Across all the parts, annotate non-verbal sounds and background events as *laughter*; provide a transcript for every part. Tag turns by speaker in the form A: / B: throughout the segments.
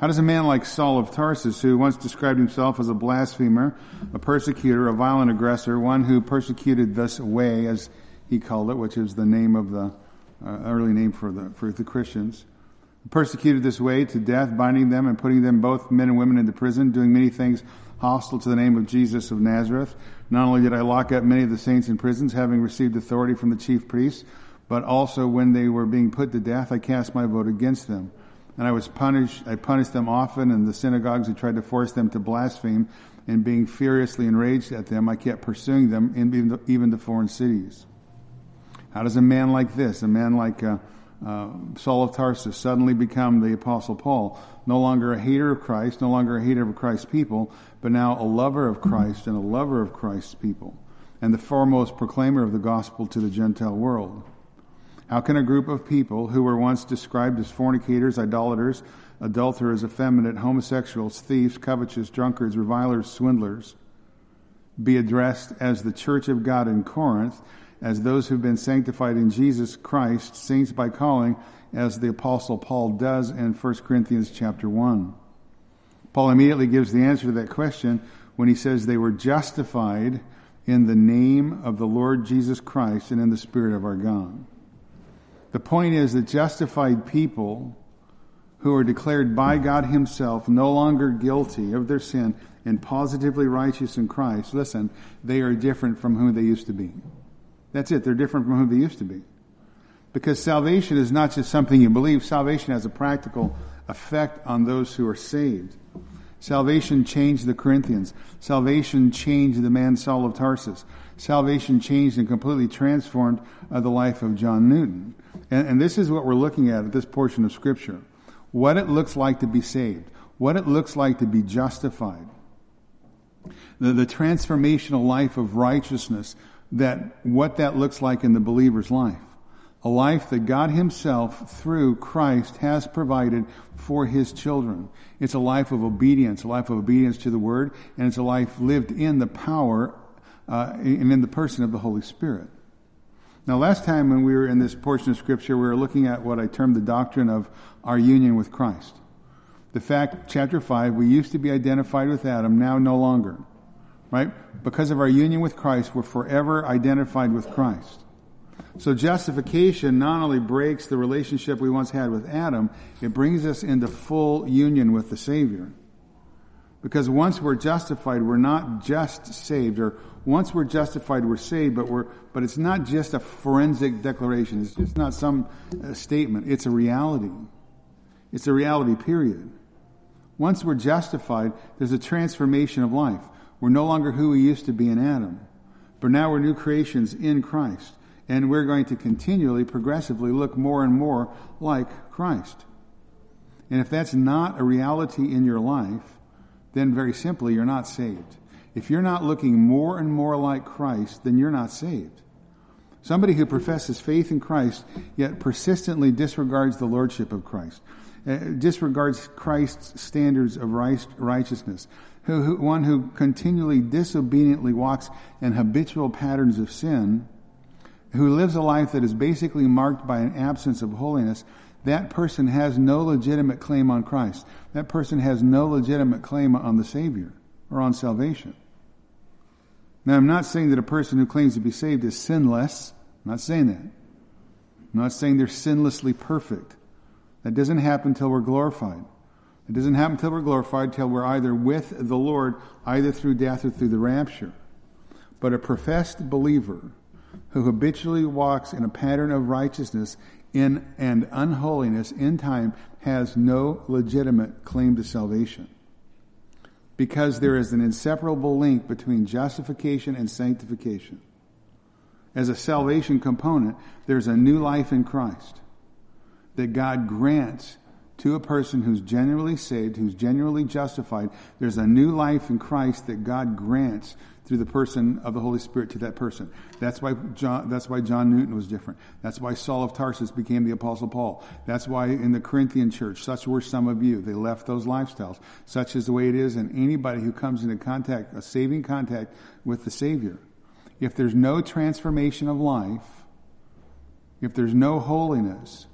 A: How does a man like Saul of Tarsus, who once described himself as a blasphemer, a persecutor, a violent aggressor, one who persecuted this way, as he called it, which is the name of the uh, early name for the for the Christians, persecuted this way to death, binding them and putting them both men and women into prison, doing many things hostile to the name of Jesus of Nazareth. Not only did I lock up many of the saints in prisons, having received authority from the chief priests, but also when they were being put to death, I cast my vote against them and I was punished. I punished them often in the synagogues and tried to force them to blaspheme. And being furiously enraged at them, I kept pursuing them in even to foreign cities. How does a man like this, a man like uh, uh, Saul of Tarsus, suddenly become the Apostle Paul? No longer a hater of Christ, no longer a hater of Christ's people, but now a lover of Christ and a lover of Christ's people, and the foremost proclaimer of the gospel to the Gentile world. How can a group of people who were once described as fornicators, idolaters, adulterers, effeminate, homosexuals, thieves, covetous, drunkards, revilers, swindlers, be addressed as the church of God in Corinth, as those who've been sanctified in Jesus Christ, saints by calling, as the apostle Paul does in 1 Corinthians chapter 1. Paul immediately gives the answer to that question when he says they were justified in the name of the Lord Jesus Christ and in the Spirit of our God. The point is that justified people who are declared by God Himself no longer guilty of their sin and positively righteous in Christ, listen, they are different from who they used to be. That's it. They're different from who they used to be. Because salvation is not just something you believe, salvation has a practical effect on those who are saved. Salvation changed the Corinthians. Salvation changed the man Saul of Tarsus. Salvation changed and completely transformed uh, the life of John Newton. And, and this is what we're looking at at this portion of Scripture. What it looks like to be saved. What it looks like to be justified. The, the transformational life of righteousness that what that looks like in the believer's life. A life that God Himself, through Christ, has provided for His children. It's a life of obedience, a life of obedience to the Word, and it's a life lived in the power uh, and in the person of the Holy Spirit. Now, last time when we were in this portion of Scripture, we were looking at what I termed the doctrine of our union with Christ. The fact, chapter 5, we used to be identified with Adam, now no longer. Right? Because of our union with Christ, we're forever identified with Christ. So justification not only breaks the relationship we once had with Adam, it brings us into full union with the Savior. Because once we're justified, we're not just saved, or once we're justified, we're saved, but we're, but it's not just a forensic declaration. It's just not some uh, statement. It's a reality. It's a reality, period. Once we're justified, there's a transformation of life. We're no longer who we used to be in Adam, but now we're new creations in Christ. And we're going to continually, progressively look more and more like Christ. And if that's not a reality in your life, then very simply, you're not saved. If you're not looking more and more like Christ, then you're not saved. Somebody who professes faith in Christ, yet persistently disregards the lordship of Christ, uh, disregards Christ's standards of righteousness, who, who, one who continually disobediently walks in habitual patterns of sin, who lives a life that is basically marked by an absence of holiness, that person has no legitimate claim on Christ. That person has no legitimate claim on the Savior or on salvation. Now, I'm not saying that a person who claims to be saved is sinless. I'm not saying that. I'm not saying they're sinlessly perfect. That doesn't happen until we're glorified. It doesn't happen until we're glorified, until we're either with the Lord, either through death or through the rapture. But a professed believer who habitually walks in a pattern of righteousness in and unholiness in time has no legitimate claim to salvation. Because there is an inseparable link between justification and sanctification. As a salvation component, there's a new life in Christ that God grants to a person who's genuinely saved, who's genuinely justified. There's a new life in Christ that God grants through the person of the Holy Spirit to that person. That's why John, that's why John Newton was different. That's why Saul of Tarsus became the Apostle Paul. That's why in the Corinthian church, such were some of you. They left those lifestyles. Such is the way it is And anybody who comes into contact, a saving contact with the Savior. If there's no transformation of life, if there's no holiness,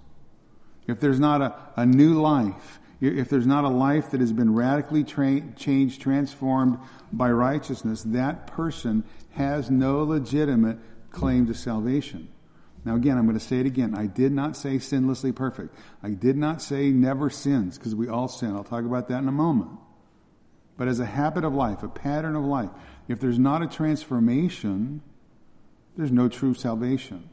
A: if there's not a, a new life, If there's not a life that has been radically tra- changed, transformed by righteousness, that person has no legitimate claim to salvation. Now again, I'm going to say it again. I did not say sinlessly perfect. I did not say never sins, because we all sin. I'll talk about that in a moment. But as a habit of life, a pattern of life, if there's not a transformation, there's no true salvation.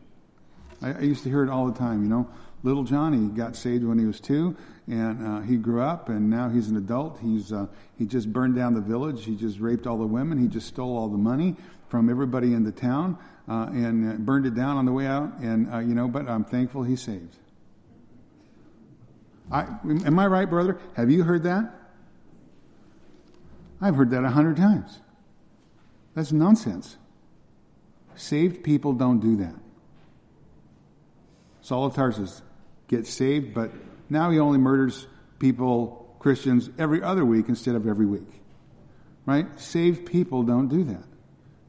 A: I, I used to hear it all the time, you know. Little Johnny got saved when he was two, and uh, he grew up, and now he's an adult. He's uh, he just burned down the village. He just raped all the women. He just stole all the money from everybody in the town uh, and uh, burned it down on the way out. And uh, you know, but I'm thankful he's saved. I, am I right, brother? Have you heard that? I've heard that a hundred times. That's nonsense. Saved people don't do that. Saul of Tarsus gets saved, but now he only murders people, Christians, every other week instead of every week. Right? Saved people don't do that.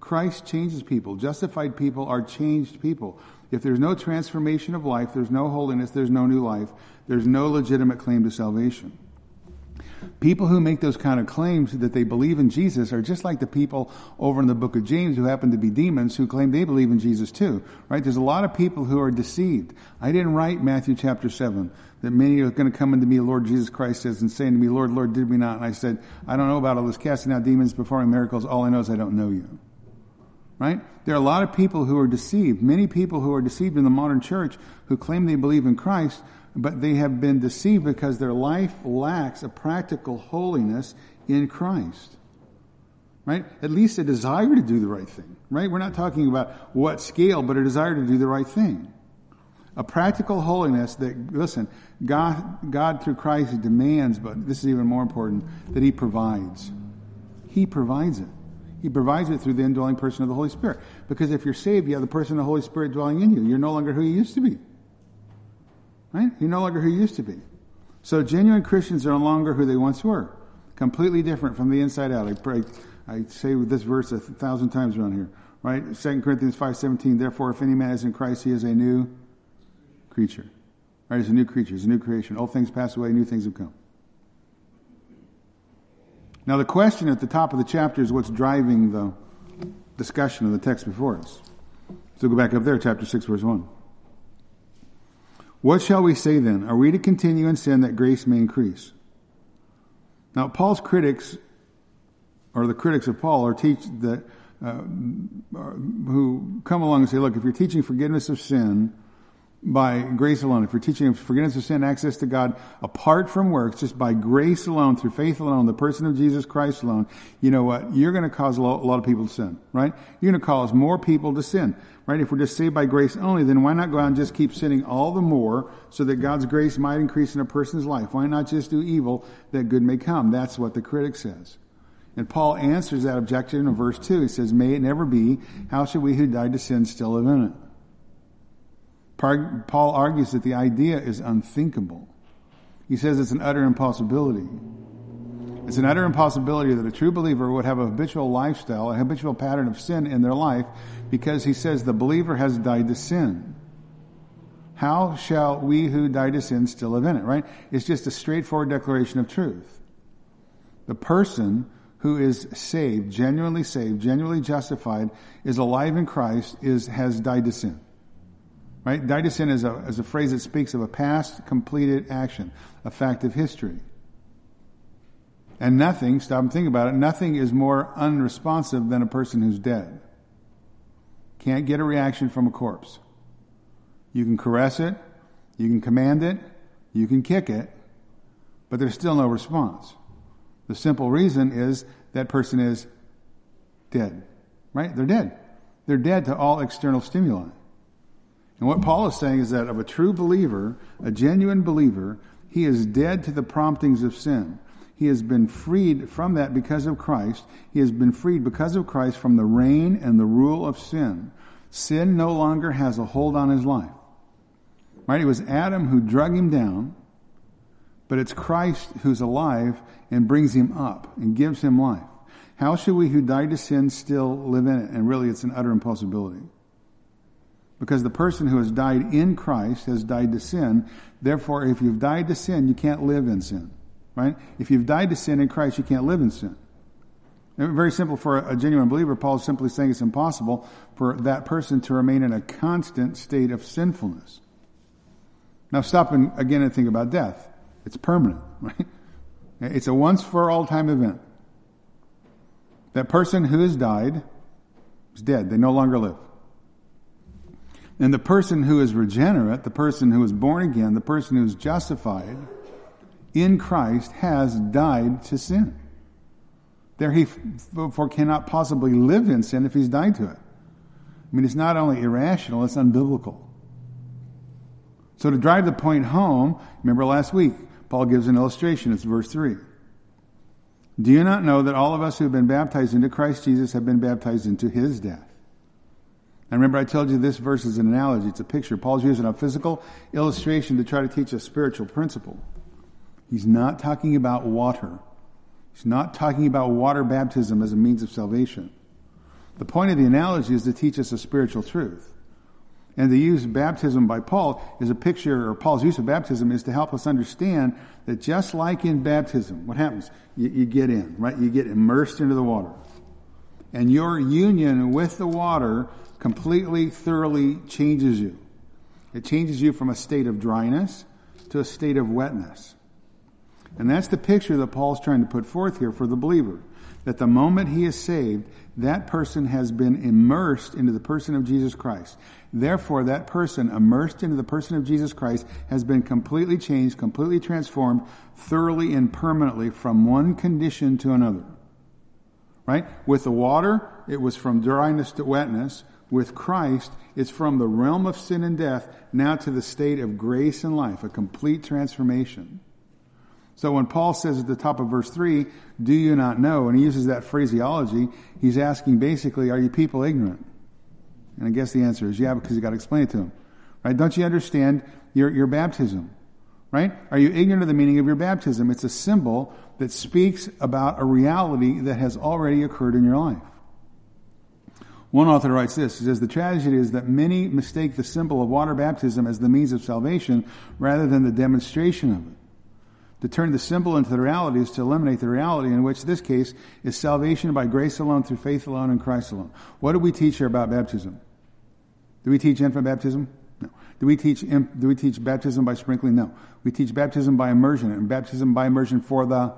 A: Christ changes people. Justified people are changed people. If there's no transformation of life, there's no holiness, there's no new life, there's no legitimate claim to salvation. People who make those kind of claims that they believe in Jesus are just like the people over in the book of James who happen to be demons who claim they believe in Jesus too, right? There's a lot of people who are deceived. I didn't write Matthew chapter 7 that many are going to come into me, Lord Jesus Christ says, and saying to me, Lord, Lord, did we not? And I said, I don't know about all this casting out demons, performing miracles. All I know is I don't know you. Right? There are a lot of people who are deceived. Many people who are deceived in the modern church who claim they believe in Christ but they have been deceived because their life lacks a practical holiness in Christ. Right? At least a desire to do the right thing. Right? We're not talking about what scale, but a desire to do the right thing. A practical holiness that, listen, God, God through Christ demands, but this is even more important, that He provides. He provides it. He provides it through the indwelling person of the Holy Spirit. Because if you're saved, you have the person of the Holy Spirit dwelling in you. You're no longer who you used to be. Right? You're no longer who you used to be. So genuine Christians are no longer who they once were. Completely different from the inside out. I pray, I say this verse a thousand times around here. Right? 2 Corinthians 5.17, therefore if any man is in Christ, he is a new creature. Right? He's a new creature. He's a new creation. Old things pass away, new things have come. Now the question at the top of the chapter is what's driving the discussion of the text before us. So go back up there, chapter 6, verse 1. What shall we say then? Are we to continue in sin that grace may increase? Now, Paul's critics, or the critics of Paul, are teach that uh, who come along and say, "Look, if you're teaching forgiveness of sin, by grace alone. If you're teaching forgiveness of sin, access to God apart from works, just by grace alone, through faith alone, the person of Jesus Christ alone, you know what? You're going to cause a lot of people to sin, right? You're going to cause more people to sin, right? If we're just saved by grace only, then why not go out and just keep sinning all the more so that God's grace might increase in a person's life? Why not just do evil that good may come? That's what the critic says. And Paul answers that objection in verse 2. He says, May it never be. How should we who died to sin still live in it? Paul argues that the idea is unthinkable. He says it's an utter impossibility. It's an utter impossibility that a true believer would have a habitual lifestyle, a habitual pattern of sin in their life, because he says the believer has died to sin. How shall we who died to sin still live in it, right? It's just a straightforward declaration of truth. The person who is saved, genuinely saved, genuinely justified, is alive in Christ, is, has died to sin. Right? Die to sin is a, is a phrase that speaks of a past completed action, a fact of history. And nothing, stop and think about it, nothing is more unresponsive than a person who's dead. Can't get a reaction from a corpse. You can caress it, you can command it, you can kick it, but there's still no response. The simple reason is that person is dead. Right? They're dead. They're dead to all external stimuli. And what Paul is saying is that of a true believer, a genuine believer, he is dead to the promptings of sin. He has been freed from that because of Christ. He has been freed because of Christ from the reign and the rule of sin. Sin no longer has a hold on his life. Right? It was Adam who drug him down, but it's Christ who's alive and brings him up and gives him life. How should we who died to sin still live in it? And really, it's an utter impossibility. Because the person who has died in Christ has died to sin. Therefore, if you've died to sin, you can't live in sin. Right? If you've died to sin in Christ, you can't live in sin. Very simple for a genuine believer. Paul is simply saying it's impossible for that person to remain in a constant state of sinfulness. Now stop and again and think about death. It's permanent, *laughs* right? It's a once for all time event. That person who has died is dead. They no longer live. And the person who is regenerate, the person who is born again, the person who is justified in Christ has died to sin. There he therefore cannot possibly live in sin if he's died to it. I mean, it's not only irrational, it's unbiblical. So to drive the point home, remember last week, Paul gives an illustration. It's verse 3. Do you not know that all of us who have been baptized into Christ Jesus have been baptized into his death? And remember, I told you this verse is an analogy. It's a picture. Paul's using a physical illustration to try to teach a spiritual principle. He's not talking about water. He's not talking about water baptism as a means of salvation. The point of the analogy is to teach us a spiritual truth. And the use of baptism by Paul is a picture, or Paul's use of baptism is to help us understand that just like in baptism, what happens? You, you get in, right? You get immersed into the water. And your union with the water completely, thoroughly changes you. It changes you from a state of dryness to a state of wetness. And that's the picture that Paul's trying to put forth here for the believer. That the moment he is saved, that person has been immersed into the person of Jesus Christ. Therefore, that person immersed into the person of Jesus Christ has been completely changed, completely transformed, thoroughly and permanently from one condition to another. Right? With the water, it was from dryness to wetness. With Christ, it's from the realm of sin and death now to the state of grace and life, a complete transformation. So when Paul says at the top of verse 3, do you not know, and he uses that phraseology, he's asking basically, are you people ignorant? And I guess the answer is yeah, because you got to explain it to them. Right? Don't you understand your, your baptism? Right? Are you ignorant of the meaning of your baptism? It's a symbol that speaks about a reality that has already occurred in your life. One author writes this. He says, the tragedy is that many mistake the symbol of water baptism as the means of salvation rather than the demonstration of it. To turn the symbol into the reality is to eliminate the reality, in which this case is salvation by grace alone, through faith alone, in Christ alone. What do we teach here about baptism? Do we teach infant baptism? No. Do we teach do we teach baptism by sprinkling? No. We teach baptism by immersion and baptism by immersion for the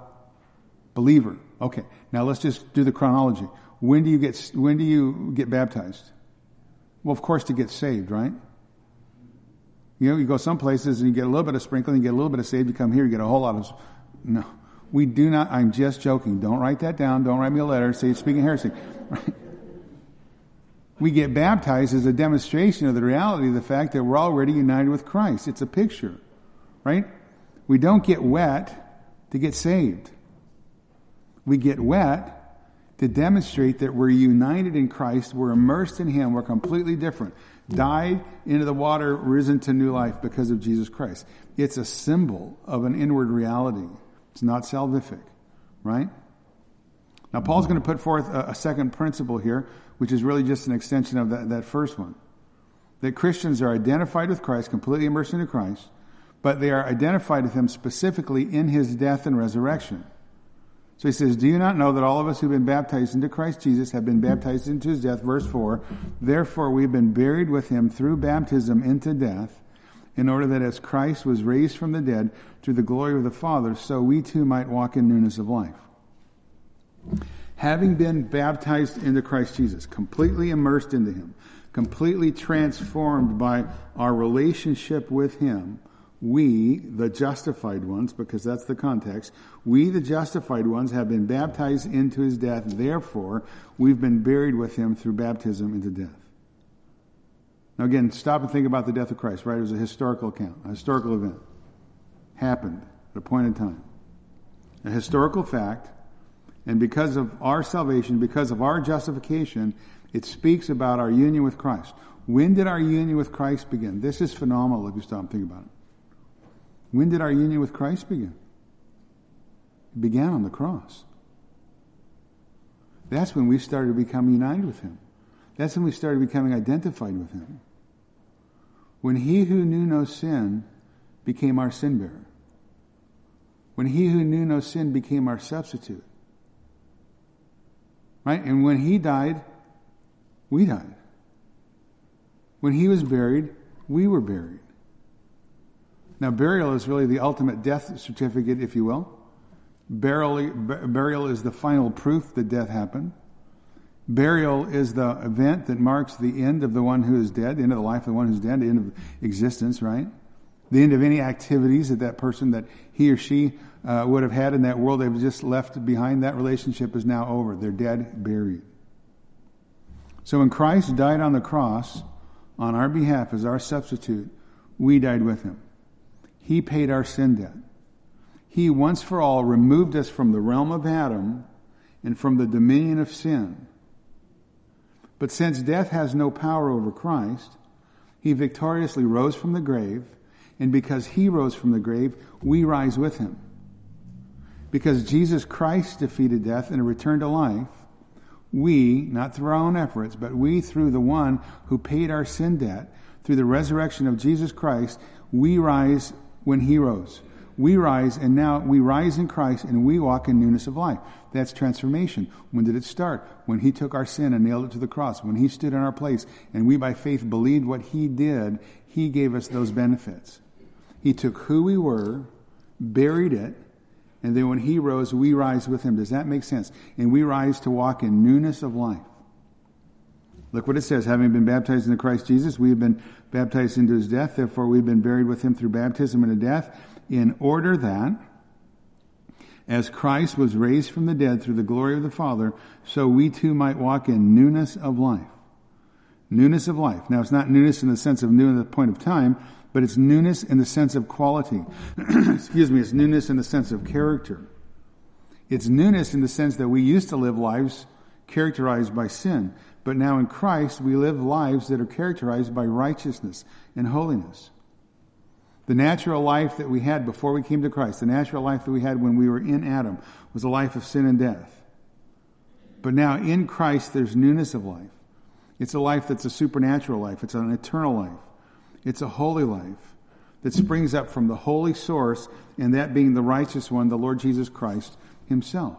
A: believer. Okay. Now let's just do the chronology. When do you get when do you get baptized? Well, of course, to get saved, right? You know, you go some places and you get a little bit of sprinkling, you get a little bit of saved, you come here, you get a whole lot of. No. We do not, I'm just joking. Don't write that down. Don't write me a letter. Say it's speaking heresy. Right? *laughs* We get baptized as a demonstration of the reality of the fact that we're already united with Christ. It's a picture, right? We don't get wet to get saved. We get wet to demonstrate that we're united in Christ, we're immersed in Him, we're completely different died into the water, risen to new life because of Jesus Christ. It's a symbol of an inward reality. It's not salvific, right? Now, Paul's going to put forth a, a second principle here, which is really just an extension of that, that first one. That Christians are identified with Christ, completely immersed into Christ, but they are identified with Him specifically in His death and resurrection. So he says, Do you not know that all of us who've been baptized into Christ Jesus have been baptized into his death? Verse 4 Therefore, we've been buried with him through baptism into death, in order that as Christ was raised from the dead through the glory of the Father, so we too might walk in newness of life. Having been baptized into Christ Jesus, completely immersed into him, completely transformed by our relationship with him, we, the justified ones, because that's the context, we, the justified ones, have been baptized into his death. Therefore, we've been buried with him through baptism into death. Now, again, stop and think about the death of Christ, right? It was a historical account, a historical event. Happened at a point in time. A historical fact, and because of our salvation, because of our justification, it speaks about our union with Christ. When did our union with Christ begin? This is phenomenal if you stop and think about it. When did our union with Christ begin? It began on the cross. That's when we started to become united with Him. That's when we started becoming identified with Him. When He who knew no sin became our sin bearer. when he who knew no sin became our substitute. Right? And when he died, we died. When he was buried, we were buried. Now, burial is really the ultimate death certificate, if you will. Burial, burial is the final proof that death happened. Burial is the event that marks the end of the one who is dead, the end of the life of the one who's dead, the end of existence, right? The end of any activities that that person that he or she uh, would have had in that world they've just left behind. That relationship is now over. They're dead, buried. So when Christ died on the cross on our behalf as our substitute, we died with him. He paid our sin debt. He once for all removed us from the realm of Adam and from the dominion of sin. But since death has no power over Christ, he victoriously rose from the grave, and because he rose from the grave, we rise with him. Because Jesus Christ defeated death and returned to life, we, not through our own efforts, but we through the one who paid our sin debt, through the resurrection of Jesus Christ, we rise when he rose. We rise and now we rise in Christ and we walk in newness of life. That's transformation. When did it start? When he took our sin and nailed it to the cross. When he stood in our place and we by faith believed what he did, he gave us those benefits. He took who we were, buried it, and then when he rose, we rise with him. Does that make sense? And we rise to walk in newness of life. Look what it says. Having been baptized into Christ Jesus, we have been baptized into his death. Therefore, we've been buried with him through baptism into death, in order that, as Christ was raised from the dead through the glory of the Father, so we too might walk in newness of life. Newness of life. Now, it's not newness in the sense of new in the point of time, but it's newness in the sense of quality. *clears throat* Excuse me, it's newness in the sense of character. It's newness in the sense that we used to live lives characterized by sin, but now in Christ we live lives that are characterized by righteousness and holiness. The natural life that we had before we came to Christ, the natural life that we had when we were in Adam, was a life of sin and death. But now in Christ there's newness of life. It's a life that's a supernatural life. It's an eternal life. It's a holy life that springs up from the holy source, and that being the righteous one, the Lord Jesus Christ himself.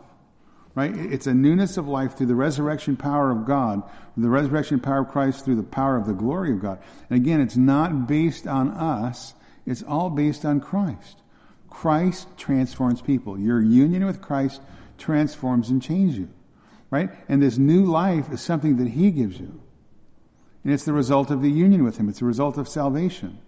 A: Right? It's a newness of life through the resurrection power of God, the resurrection power of Christ through the power of the glory of God. And again, it's not based on us, it's all based on Christ. Christ transforms people. Your union with Christ transforms and changes you. Right? And this new life is something that He gives you. And it's the result of the union with Him. It's the result of salvation.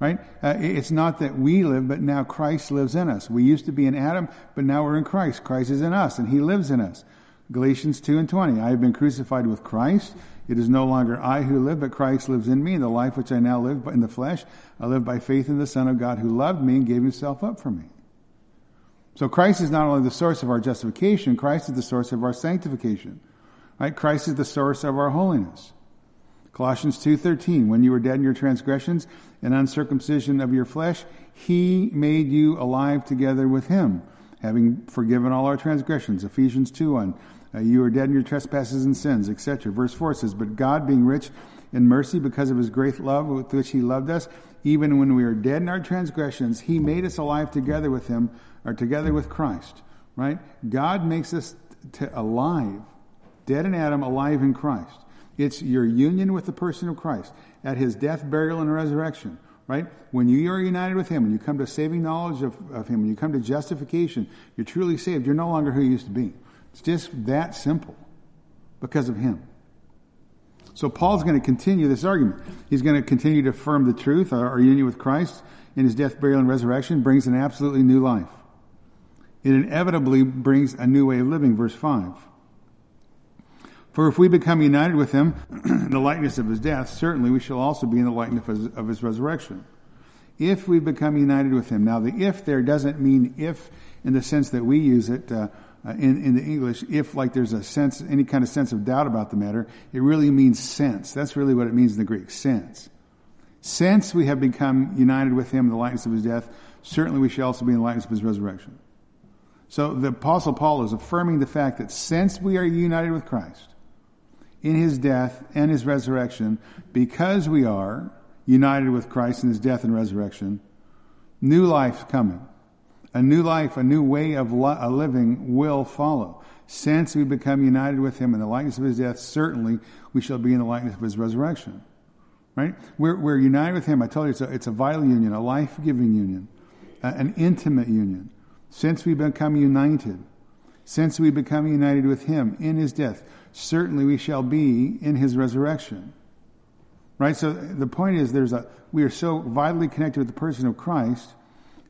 A: Right? Uh, it's not that we live, but now Christ lives in us. We used to be in Adam, but now we're in Christ. Christ is in us, and He lives in us. Galatians 2 and 20. I have been crucified with Christ. It is no longer I who live, but Christ lives in me. The life which I now live in the flesh, I live by faith in the Son of God who loved me and gave himself up for me. So Christ is not only the source of our justification, Christ is the source of our sanctification. Right? Christ is the source of our holiness. Colossians 2:13 When you were dead in your transgressions and uncircumcision of your flesh he made you alive together with him having forgiven all our transgressions. Ephesians 2:1 uh, you were dead in your trespasses and sins etc verse 4 says but God being rich in mercy because of his great love with which he loved us even when we were dead in our transgressions he made us alive together with him or together with Christ. Right? God makes us to alive dead in Adam alive in Christ it's your union with the person of Christ at his death, burial, and resurrection, right? When you are united with him, when you come to saving knowledge of, of him, when you come to justification, you're truly saved. You're no longer who you used to be. It's just that simple because of him. So Paul's going to continue this argument. He's going to continue to affirm the truth. Our, our union with Christ in his death, burial, and resurrection brings an absolutely new life. It inevitably brings a new way of living, verse 5. For if we become united with him in *clears throat* the likeness of his death, certainly we shall also be in the likeness of his, of his resurrection. If we become united with him. Now, the if there doesn't mean if in the sense that we use it uh, uh, in, in the English, if like there's a sense, any kind of sense of doubt about the matter. It really means sense. That's really what it means in the Greek, sense. Since we have become united with him in the likeness of his death, certainly we shall also be in the likeness of his resurrection. So the apostle Paul is affirming the fact that since we are united with Christ, in his death and his resurrection, because we are united with Christ in his death and resurrection, new life's coming. A new life, a new way of li- living will follow. Since we become united with him in the likeness of his death, certainly we shall be in the likeness of his resurrection. Right? We're, we're united with him. I told you it's a, it's a vital union, a life-giving union, an intimate union. Since we become united, since we become united with him in his death, certainly we shall be in his resurrection. Right? So the point is there's a, we are so vitally connected with the person of Christ.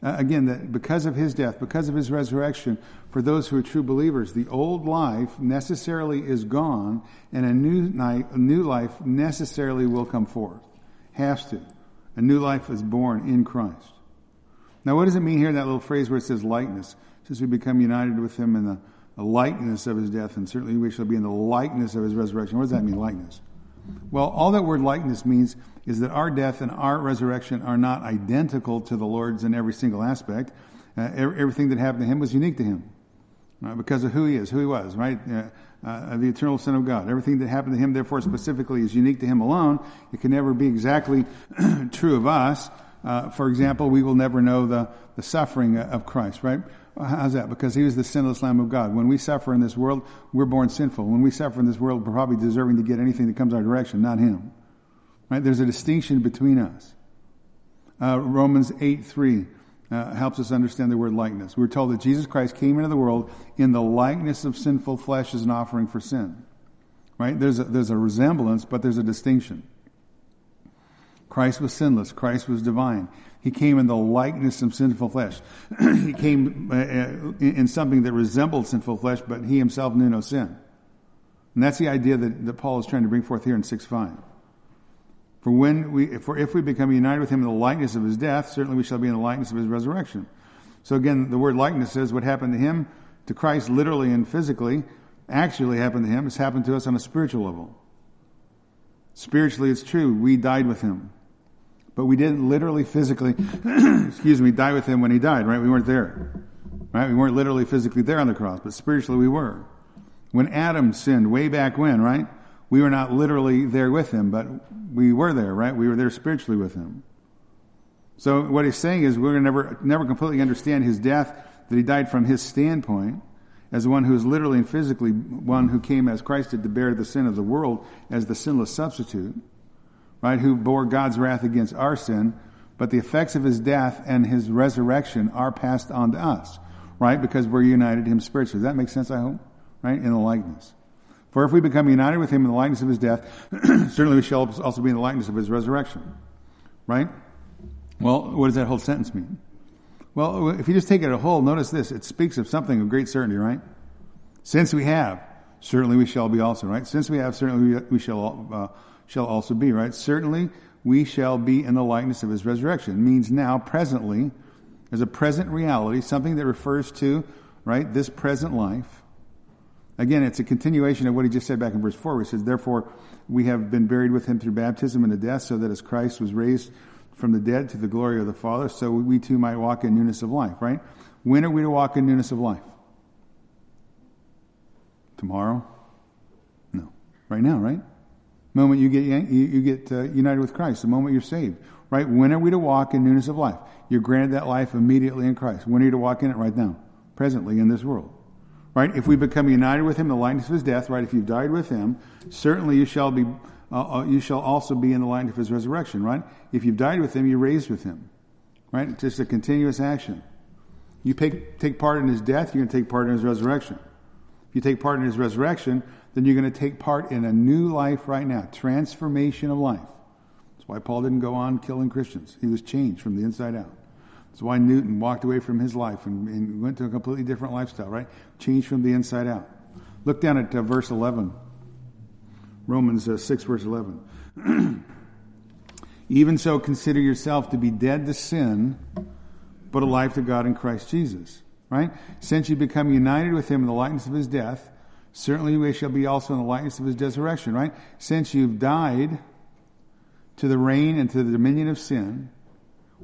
A: Uh, again, that because of his death, because of his resurrection, for those who are true believers, the old life necessarily is gone and a new, night, a new life necessarily will come forth. Has to. A new life is born in Christ. Now, what does it mean here in that little phrase where it says likeness? Since we become united with him in the, the likeness of his death, and certainly we shall be in the likeness of his resurrection. What does that mean, likeness? Well, all that word likeness means is that our death and our resurrection are not identical to the Lord's in every single aspect. Uh, everything that happened to him was unique to him uh, because of who he is, who he was, right? Uh, uh, the eternal Son of God. Everything that happened to him, therefore, specifically is unique to him alone. It can never be exactly *clears throat* true of us. Uh, for example, we will never know the, the suffering of Christ, right? How's that? Because he was the sinless Lamb of God. When we suffer in this world, we're born sinful. When we suffer in this world, we're probably deserving to get anything that comes our direction, not him. Right? There's a distinction between us. Uh, Romans 8 3 uh, helps us understand the word likeness. We're told that Jesus Christ came into the world in the likeness of sinful flesh as an offering for sin. Right? There's a, there's a resemblance, but there's a distinction. Christ was sinless. Christ was divine. He came in the likeness of sinful flesh. *clears throat* he came uh, uh, in something that resembled sinful flesh, but he himself knew no sin. And that's the idea that, that Paul is trying to bring forth here in 6 5. For when we, for if we become united with him in the likeness of his death, certainly we shall be in the likeness of his resurrection. So again, the word likeness says what happened to him, to Christ literally and physically, actually happened to him, has happened to us on a spiritual level. Spiritually, it's true. We died with him. But we didn't literally, physically, *clears throat* excuse me, die with him when he died, right? We weren't there. Right? We weren't literally, physically there on the cross, but spiritually we were. When Adam sinned way back when, right? We were not literally there with him, but we were there, right? We were there spiritually with him. So what he's saying is we're going to never, never completely understand his death, that he died from his standpoint, as one who is literally and physically one who came as Christ did to bear the sin of the world as the sinless substitute, right? Who bore God's wrath against our sin, but the effects of his death and his resurrection are passed on to us, right? Because we're united to him spiritually. Does that make sense, I hope? Right? In the likeness. For if we become united with him in the likeness of his death, *clears throat* certainly we shall also be in the likeness of his resurrection. Right? Well, what does that whole sentence mean? Well, if you just take it a whole, notice this. It speaks of something of great certainty, right? Since we have, certainly we shall be also, right? Since we have, certainly we, shall, uh, shall also be, right? Certainly we shall be in the likeness of his resurrection. It means now, presently, as a present reality, something that refers to, right, this present life. Again, it's a continuation of what he just said back in verse 4, where he says, Therefore, we have been buried with him through baptism into death, so that as Christ was raised from the dead to the glory of the Father, so we too might walk in newness of life, right? When are we to walk in newness of life? Tomorrow? No. Right now, right? Moment you get, you get uh, united with Christ, the moment you're saved, right? When are we to walk in newness of life? You're granted that life immediately in Christ. When are you to walk in it? Right now, presently in this world. Right? If we become united with him in the likeness of his death, right? If you've died with him, certainly you shall be, uh, uh, you shall also be in the likeness of his resurrection, right? If you've died with him, you're raised with him. Right? It's just a continuous action. You take, take part in his death, you're going to take part in his resurrection. If you take part in his resurrection, then you're going to take part in a new life right now, transformation of life. That's why Paul didn't go on killing Christians. He was changed from the inside out. That's why Newton walked away from his life and, and went to a completely different lifestyle, right? Changed from the inside out. Look down at uh, verse 11. Romans uh, 6, verse 11. *clears throat* Even so, consider yourself to be dead to sin, but alive to God in Christ Jesus. Right? Since you become united with him in the likeness of his death, certainly we shall be also in the likeness of his resurrection. Right? Since you've died to the reign and to the dominion of sin,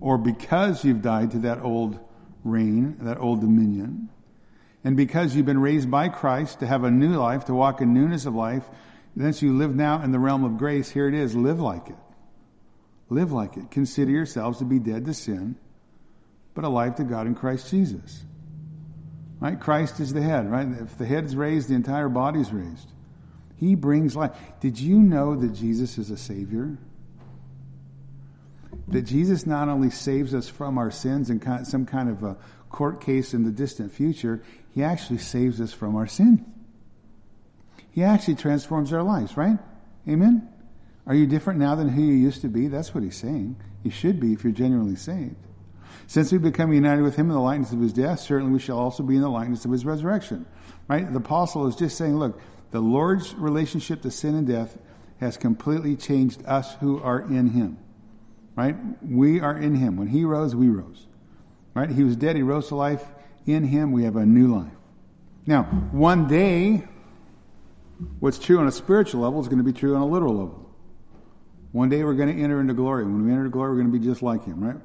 A: or because you've died to that old reign, that old dominion, and because you've been raised by Christ to have a new life, to walk in newness of life, since you live now in the realm of grace, here it is, live like it. Live like it. Consider yourselves to be dead to sin, but alive to God in Christ Jesus. Right? Christ is the head, right? If the head is raised, the entire body is raised. He brings life. Did you know that Jesus is a Savior? That Jesus not only saves us from our sins and some kind of a court case in the distant future, He actually saves us from our sin. He actually transforms our lives, right? Amen? Are you different now than who you used to be? That's what He's saying. You should be if you're genuinely saved. Since we become united with him in the likeness of his death, certainly we shall also be in the likeness of his resurrection. Right? The apostle is just saying, look, the Lord's relationship to sin and death has completely changed us who are in him. Right? We are in him. When he rose, we rose. Right? He was dead, he rose to life. In him, we have a new life. Now, one day, what's true on a spiritual level is going to be true on a literal level. One day we're going to enter into glory. When we enter into glory, we're going to be just like him, right?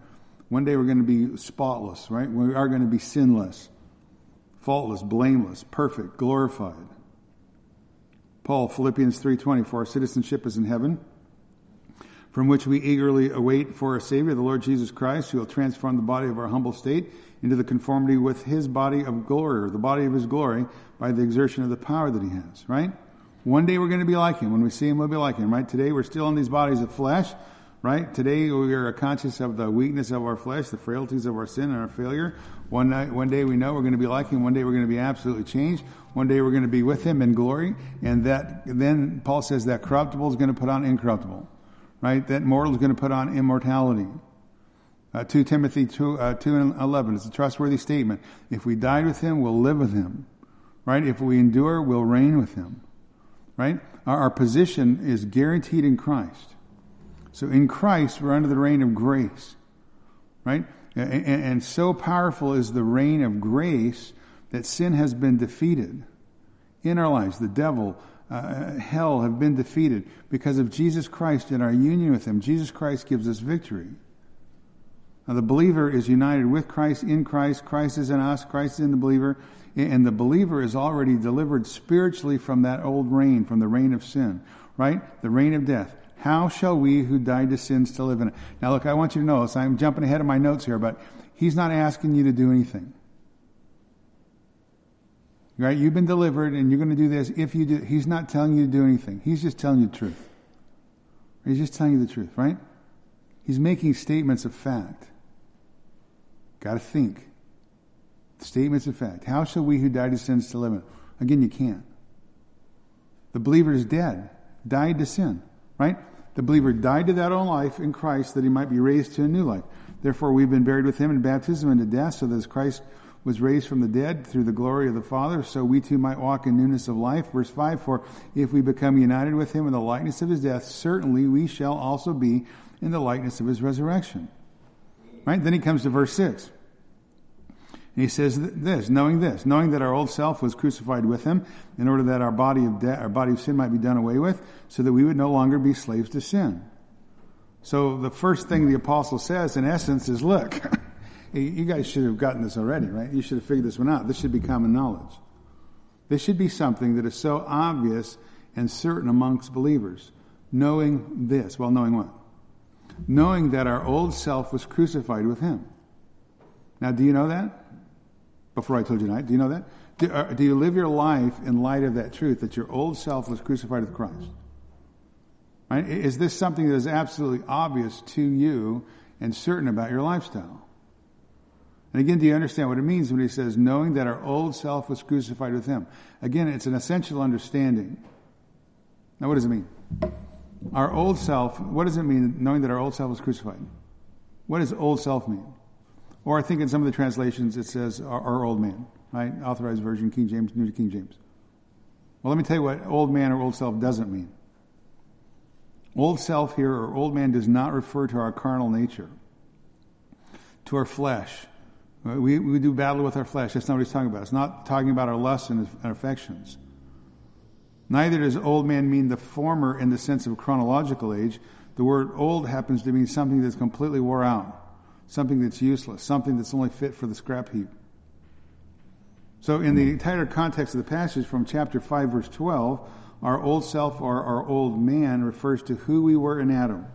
A: One day we're going to be spotless, right? We are going to be sinless, faultless, blameless, perfect, glorified. Paul, Philippians 3.20, for our citizenship is in heaven, from which we eagerly await for a Savior, the Lord Jesus Christ, who will transform the body of our humble state into the conformity with His body of glory, or the body of His glory, by the exertion of the power that He has, right? One day we're going to be like Him. When we see Him, we'll be like Him, right? Today we're still in these bodies of flesh, right? Today we are conscious of the weakness of our flesh, the frailties of our sin and our failure. One night, one day we know we're going to be like Him. One day we're going to be absolutely changed. One day we're going to be with Him in glory. And that, then Paul says that corruptible is going to put on incorruptible, right? That mortal is going to put on immortality. Uh, 2 Timothy 2, uh, 2 and 11. It's a trustworthy statement. If we died with Him, we'll live with Him, right? If we endure, we'll reign with Him, right? Our, our position is guaranteed in Christ. So in Christ, we're under the reign of grace, right? And, and, so powerful is the reign of grace that sin has been defeated in our lives. The devil, uh, hell have been defeated because of Jesus Christ and our union with Him. Jesus Christ gives us victory. Now, the believer is united with Christ in Christ. Christ is in us. Christ is in the believer. And the believer is already delivered spiritually from that old reign, from the reign of sin, right? The reign of death. How shall we who died to sin still live in it? Now look, I want you to know this. I'm jumping ahead of my notes here, but he's not asking you to do anything. Right? You've been delivered and you're going to do this if you do. He's not telling you to do anything. He's just telling you the truth. He's just telling you the truth, right? He's making statements of fact. Got to think. Statements of fact. How shall we who died to sin still live in it? Again, you can't. The believer is dead, died to sin, right? The believer died to that old life in Christ that he might be raised to a new life. Therefore, we've been buried with him in baptism into death, so that as Christ was raised from the dead through the glory of the Father, so we too might walk in newness of life. Verse 5, for if we become united with him in the likeness of his death, certainly we shall also be in the likeness of his resurrection. Right? Then he comes to verse 6. And he says this, knowing this, knowing that our old self was crucified with him in order that our body of de- our body of sin might be done away with, so that we would no longer be slaves to sin. So the first thing the apostle says in essence is, look, *laughs* you guys should have gotten this already, right? You should have figured this one out. This should be common knowledge. This should be something that is so obvious and certain amongst believers. Knowing this. Well, knowing what? Knowing that our old self was crucified with him. Now, do you know that? Before I told you tonight. Do you know that? Do, uh, do, you live your life in light of that truth that your old self was crucified with Christ? Right? Is this something that is absolutely obvious to you and certain about your lifestyle? And again, do you understand what it means when he says, knowing that our old self was crucified with him? Again, it's an essential understanding. Now, what does it mean? Our old self, what does it mean knowing that our old self was crucified? What does old self mean? Or I think in some of the translations it says our, our old man, right? Authorized version, King James, New King James. Well, let me tell you what old man or old self doesn't mean. Old self here or old man does not refer to our carnal nature, to our flesh. We, we do battle with our flesh. That's not what he's talking about. It's not talking about our lusts and our affections. Neither does old man mean the former in the sense of chronological age. The word old happens to mean something that's completely wore out something that's useless, something that's only fit for the scrap heap. So, in the entire context of the passage from chapter 5, verse 12, our old self or our old man refers to who we were in Adam.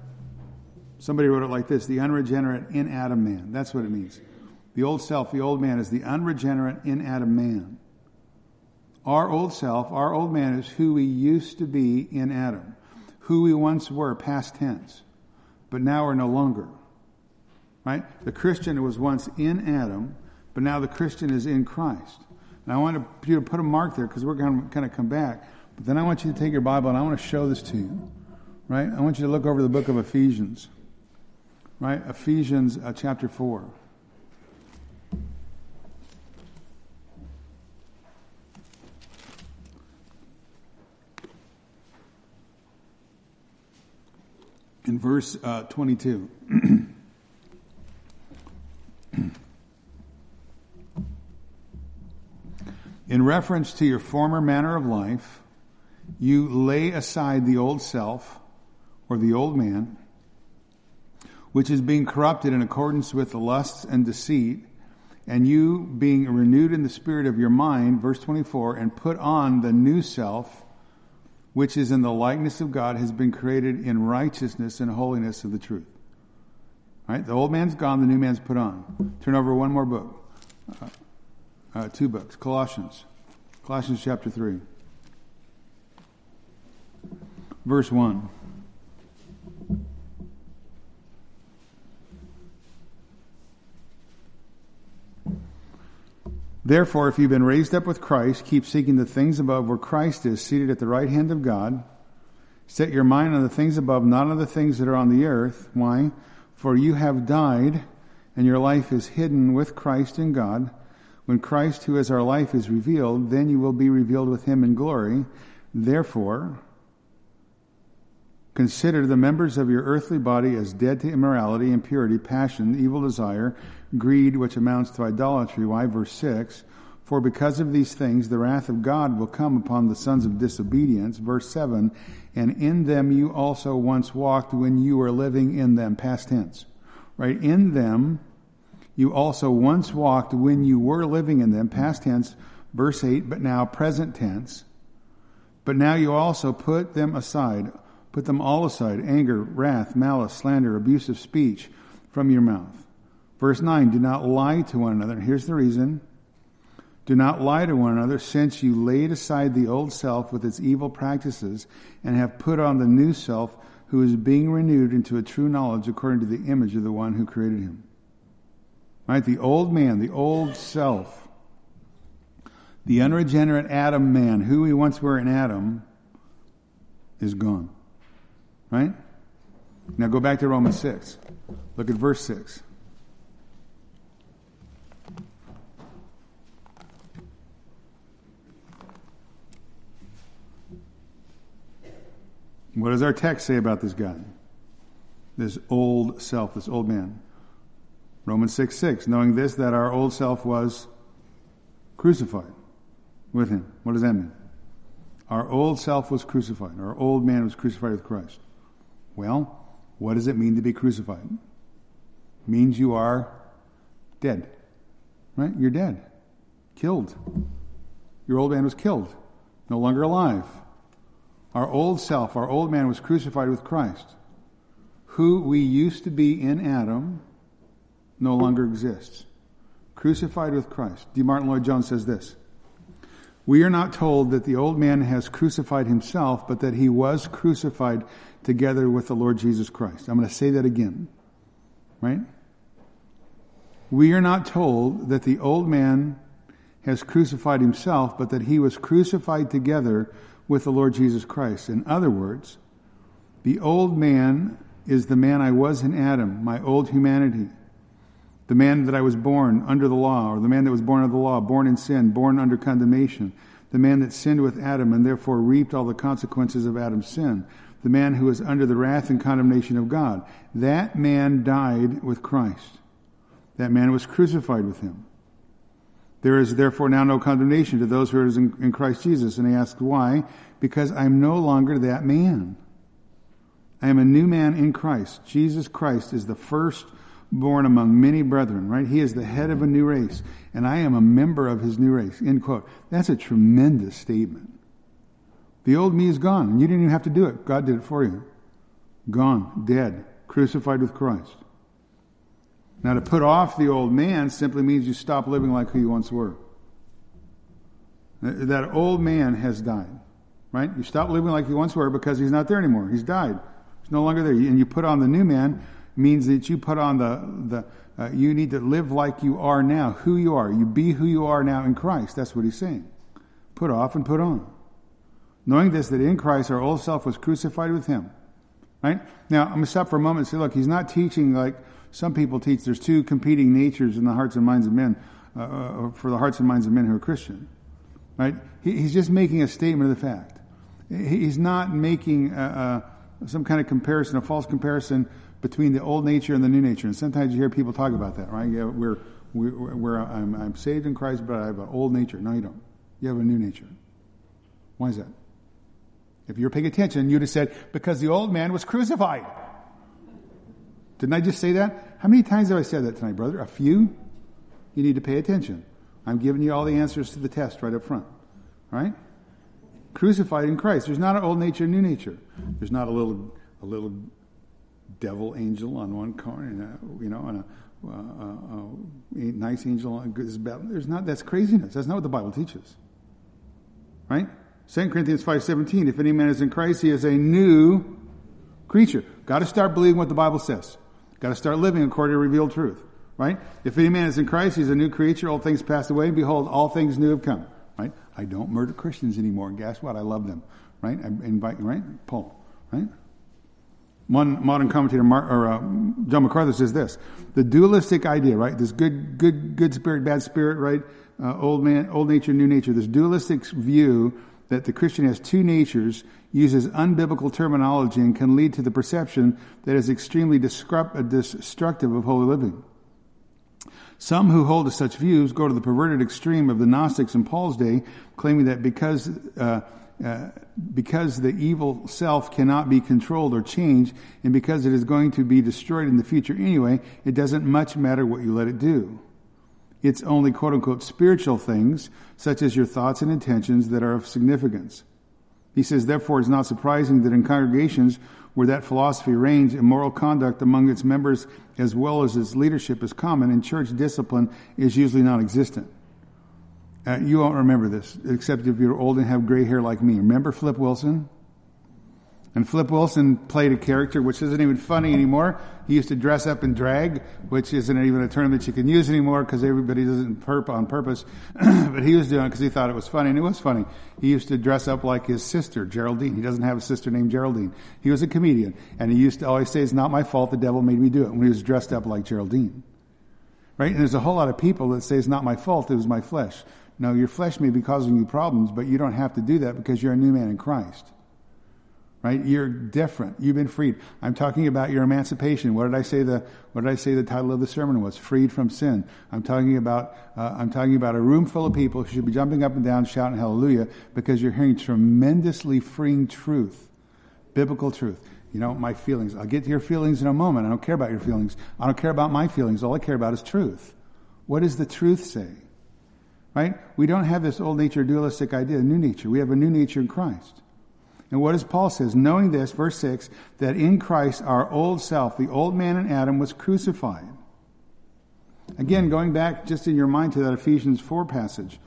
A: Somebody wrote it like this the unregenerate in Adam man. That's what it means. The old self, the old man, is the unregenerate in Adam man. Our old self, our old man, is who we used to be in Adam, who we once were, past tense, but now we're no longer. Right? The Christian was once in Adam, but now the Christian is in Christ. And I want you to put a mark there because we're going to kind of come back. But then I want you to take your Bible and I want to show this to you. Right? I want you to look over the book of Ephesians. Right? Ephesians uh, chapter 4. In verse uh, 22. *clears throat* In reference to your former manner of life, you lay aside the old self or the old man, which is being corrupted in accordance with the lusts and deceit, and you being renewed in the spirit of your mind, verse 24, and put on the new self, which is in the likeness of God, has been created in righteousness and holiness of the truth. All right? The old man's gone, the new man's put on. Turn over one more book. Uh, two books. Colossians. Colossians chapter 3. Verse 1. Therefore, if you've been raised up with Christ, keep seeking the things above where Christ is, seated at the right hand of God. Set your mind on the things above, not on the things that are on the earth. Why? For you have died, and your life is hidden with Christ in God. When Christ, who is our life, is revealed, then you will be revealed with him in glory. Therefore, consider the members of your earthly body as dead to immorality, impurity, passion, evil desire, greed, which amounts to idolatry. Why? Verse 6. For because of these things, the wrath of God will come upon the sons of disobedience. Verse 7. And in them you also once walked when you were living in them. Past tense. Right? In them you also once walked when you were living in them, past tense, verse 8, but now present tense. But now you also put them aside, put them all aside anger, wrath, malice, slander, abusive speech from your mouth. Verse 9, do not lie to one another. And here's the reason. Do not lie to one another, since you laid aside the old self with its evil practices and have put on the new self, who is being renewed into a true knowledge according to the image of the one who created him. Right? The old man, the old self, the unregenerate Adam man, who we once were in Adam, is gone. Right? Now go back to Romans 6. Look at verse 6. What does our text say about this guy? This old self, this old man. Romans 6 6, knowing this, that our old self was crucified with him. What does that mean? Our old self was crucified. Our old man was crucified with Christ. Well, what does it mean to be crucified? It means you are dead. Right? You're dead. Killed. Your old man was killed. No longer alive. Our old self, our old man was crucified with Christ. Who we used to be in Adam no longer exists. Crucified with Christ. D. Martyn Lloyd-Jones says this. We are not told that the old man has crucified himself, but that he was crucified together with the Lord Jesus Christ. I'm going to say that again. Right? We are not told that the old man has crucified himself, but that he was crucified together with the Lord Jesus Christ. In other words, the old man is the man I was in Adam, my old humanity the man that I was born under the law, or the man that was born under the law, born in sin, born under condemnation, the man that sinned with Adam and therefore reaped all the consequences of Adam's sin, the man who was under the wrath and condemnation of God. That man died with Christ. That man was crucified with him. There is therefore now no condemnation to those who are in, in Christ Jesus. And he asked why? Because I'm no longer that man. I am a new man in Christ. Jesus Christ is the first born among many brethren, right? He is the head of a new race, and I am a member of his new race. End quote. That's a tremendous statement. The old me is gone, and you didn't even have to do it. God did it for you. Gone, dead, crucified with Christ. Now, to put off the old man simply means you stop living like who you once were. That old man has died, right? You stop living like you once were because he's not there anymore. He's died. He's no longer there. And you put on the new man means that you put on the, the uh, you need to live like you are now, who you are. You be who you are now in Christ. That's what he's saying. Put off and put on. Knowing this, that in Christ our old self was crucified with him. Right? Now, I'm going to stop for a moment and say, look, he's not teaching like some people teach. There's two competing natures in the hearts and minds of men, uh, uh for the hearts and minds of men who are Christian. Right? He, he's just making a statement of the fact. He's not making a, a, some kind of comparison, a false comparison between the old nature and the new nature. And sometimes you hear people talk about that, right? Yeah, we're, we're, we're I'm, I'm saved in Christ, but I have an old nature. No, you don't. You have a new nature. Why is that? If you're paying attention, you'd have said, because the old man was crucified. Didn't I just say that? How many times have I said that tonight, brother? A few? You need to pay attention. I'm giving you all the answers to the test right up front. All right? Crucified in Christ. There's not an old nature, new nature. There's not a little, a little devil angel on one corner, and a, you know, and a, uh, a nice angel on good. There's not. That's craziness. That's not what the Bible teaches. Right? 2 Corinthians 5.17, if any man is in Christ, he is a new creature. Got to start believing what the Bible says. Got to start living according to revealed truth. Right? If any man is in Christ, he's a new creature. All things passed away. Behold, all things new have come. Right? I don't murder Christians anymore. Guess what? I love them. Right? I invite, right? Paul. Right? One modern commentator, Mar- or uh, John MacArthur, says this: the dualistic idea, right? This good, good, good spirit, bad spirit, right? Uh, old man, old nature, new nature. This dualistic view that the Christian has two natures uses unbiblical terminology and can lead to the perception that is extremely uh, destructive of holy living. Some who hold to such views go to the perverted extreme of the Gnostics in Paul's day, claiming that because uh, uh, because the evil self cannot be controlled or changed, and because it is going to be destroyed in the future anyway, it doesn't much matter what you let it do. It's only quote unquote spiritual things, such as your thoughts and intentions, that are of significance. He says, therefore, it's not surprising that in congregations where that philosophy reigns, immoral conduct among its members as well as its leadership is common, and church discipline is usually non existent. Uh, you won't remember this, except if you're old and have gray hair like me. Remember Flip Wilson? And Flip Wilson played a character which isn't even funny anymore. He used to dress up in drag, which isn't even a term that you can use anymore because everybody does it perp- on purpose. *clears throat* but he was doing it because he thought it was funny, and it was funny. He used to dress up like his sister, Geraldine. He doesn't have a sister named Geraldine. He was a comedian, and he used to always say, "It's not my fault. The devil made me do it." When he was dressed up like Geraldine, right? And there's a whole lot of people that say it's not my fault. It was my flesh. No, your flesh may be causing you problems, but you don't have to do that because you're a new man in Christ right? You're different. You've been freed. I'm talking about your emancipation. What did I say the What did I say the title of the sermon was? Freed from sin. I'm talking about uh, I'm talking about a room full of people who should be jumping up and down, shouting hallelujah because you're hearing tremendously freeing truth, biblical truth. You know my feelings. I'll get to your feelings in a moment. I don't care about your feelings. I don't care about my feelings. All I care about is truth. What does the truth say? Right? We don't have this old nature dualistic idea, new nature. We have a new nature in Christ. And what does Paul says? Knowing this, verse 6, that in Christ our old self, the old man in Adam, was crucified. Again, going back just in your mind to that Ephesians 4 passage,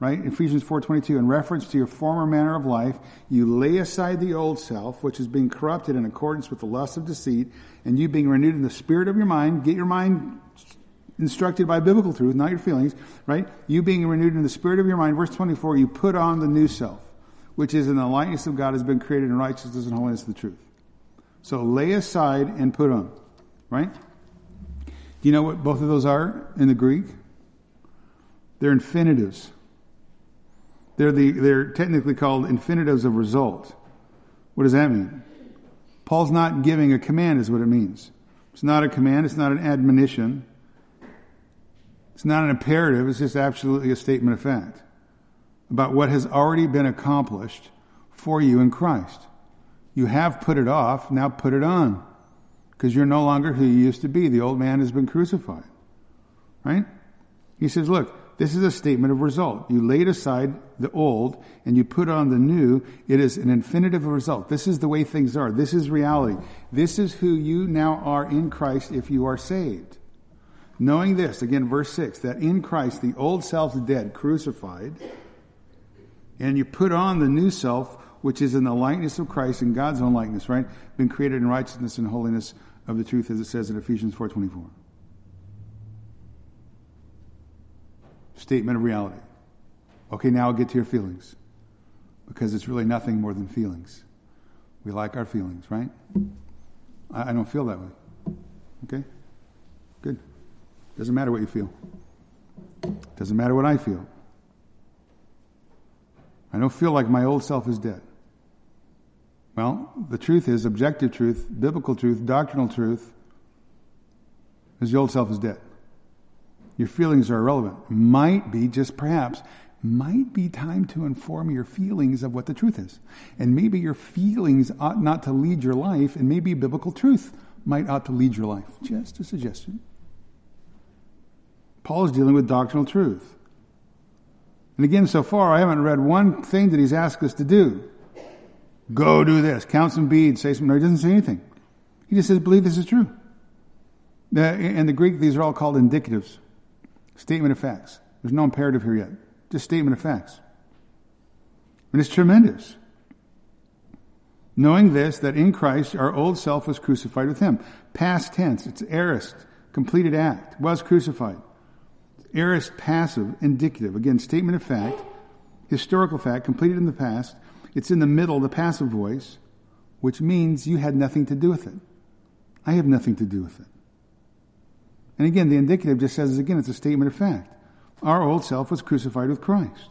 A: right? Ephesians 4.22, in reference to your former manner of life, you lay aside the old self, which is being corrupted in accordance with the lust of deceit, and you being renewed in the spirit of your mind, get your mind instructed by biblical truth, not your feelings, right? You being renewed in the spirit of your mind, verse 24, you put on the new self which is in the likeness of God, has been created in righteousness and holiness of the truth. So lay aside and put on. Right? Do you know what both of those are in the Greek? They're infinitives. They're, the, they're technically called infinitives of result. What does that mean? Paul's not giving a command, is what it means. It's not a command, it's not an admonition, it's not an imperative, it's just absolutely a statement of fact about what has already been accomplished for you in Christ. You have put it off, now put it on. Because you're no longer who you used to be. The old man has been crucified. Right? He says, look, this is a statement of result. You laid aside the old and you put on the new. It is an infinitive result. This is the way things are. This is reality. This is who you now are in Christ if you are saved. Knowing this, again, verse 6, that in Christ the old self is dead, crucified, and you put on the new self, which is in the likeness of Christ, in God's own likeness, right? Been created in righteousness and holiness of the truth, as it says in Ephesians 4.24. Statement of reality. Okay, now I'll get to your feelings. Because it's really nothing more than feelings. We like our feelings, right? I, I don't feel that way. Okay? Doesn't matter what you feel. Doesn't matter what I feel. I don't feel like my old self is dead. Well, the truth is objective truth, biblical truth, doctrinal truth is the old self is dead. Your feelings are irrelevant. Might be, just perhaps, might be time to inform your feelings of what the truth is. And maybe your feelings ought not to lead your life, and maybe biblical truth might ought to lead your life. Just a suggestion. Paul is dealing with doctrinal truth. And again, so far, I haven't read one thing that he's asked us to do. Go do this, count some beads, say some. No, he doesn't say anything. He just says, believe this is true. In the Greek, these are all called indicatives, statement of facts. There's no imperative here yet, just statement of facts. And it's tremendous. Knowing this, that in Christ our old self was crucified with him. Past tense, it's aorist, completed act, was crucified. Aorist passive, indicative. Again, statement of fact, historical fact, completed in the past. It's in the middle, the passive voice, which means you had nothing to do with it. I have nothing to do with it. And again, the indicative just says again, it's a statement of fact. Our old self was crucified with Christ.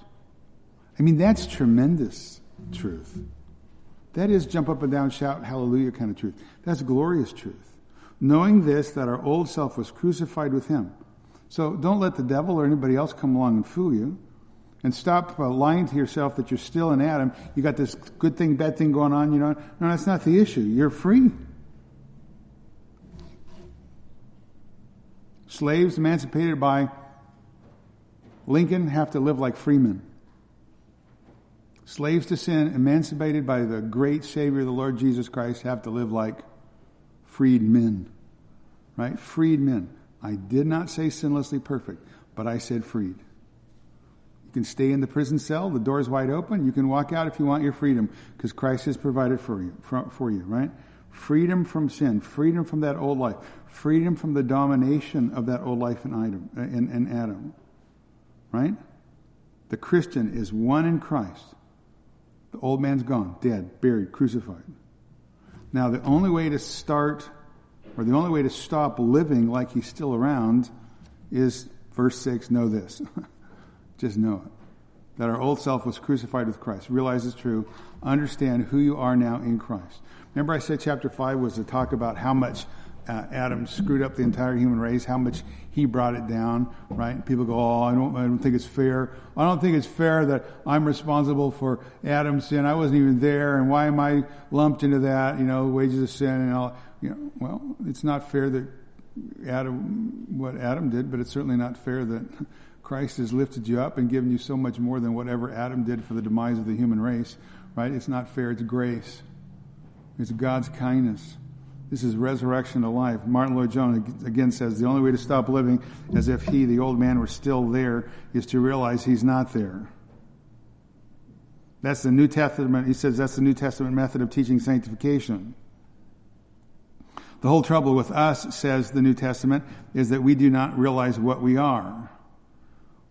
A: I mean, that's tremendous truth. That is jump up and down, shout hallelujah kind of truth. That's glorious truth. Knowing this, that our old self was crucified with him so don't let the devil or anybody else come along and fool you. And stop uh, lying to yourself that you're still in Adam. You got this good thing, bad thing going on, you know. No, that's not the issue. You're free. Slaves emancipated by Lincoln have to live like freemen. Slaves to sin, emancipated by the great Savior, the Lord Jesus Christ, have to live like freed men. Right? Freed men. I did not say sinlessly perfect, but I said freed. You can stay in the prison cell, the door's wide open. You can walk out if you want your freedom, because Christ has provided for you, for, for you, right? Freedom from sin, freedom from that old life, freedom from the domination of that old life in Adam, in, in Adam, right? The Christian is one in Christ. The old man's gone, dead, buried, crucified. Now, the only way to start or the only way to stop living like he's still around is verse 6 know this. *laughs* Just know it. That our old self was crucified with Christ. Realize it's true. Understand who you are now in Christ. Remember, I said chapter 5 was to talk about how much uh, Adam screwed up the entire human race, how much he brought it down, right? People go, oh, I don't, I don't think it's fair. I don't think it's fair that I'm responsible for Adam's sin. I wasn't even there, and why am I lumped into that? You know, wages of sin and all you know, well, it's not fair that Adam, what Adam did, but it's certainly not fair that Christ has lifted you up and given you so much more than whatever Adam did for the demise of the human race, right? It's not fair. It's grace. It's God's kindness. This is resurrection to life. Martyn Lloyd-Jones again says the only way to stop living as if he, the old man, were still there is to realize he's not there. That's the New Testament. He says that's the New Testament method of teaching sanctification. The whole trouble with us, says the New Testament, is that we do not realize what we are.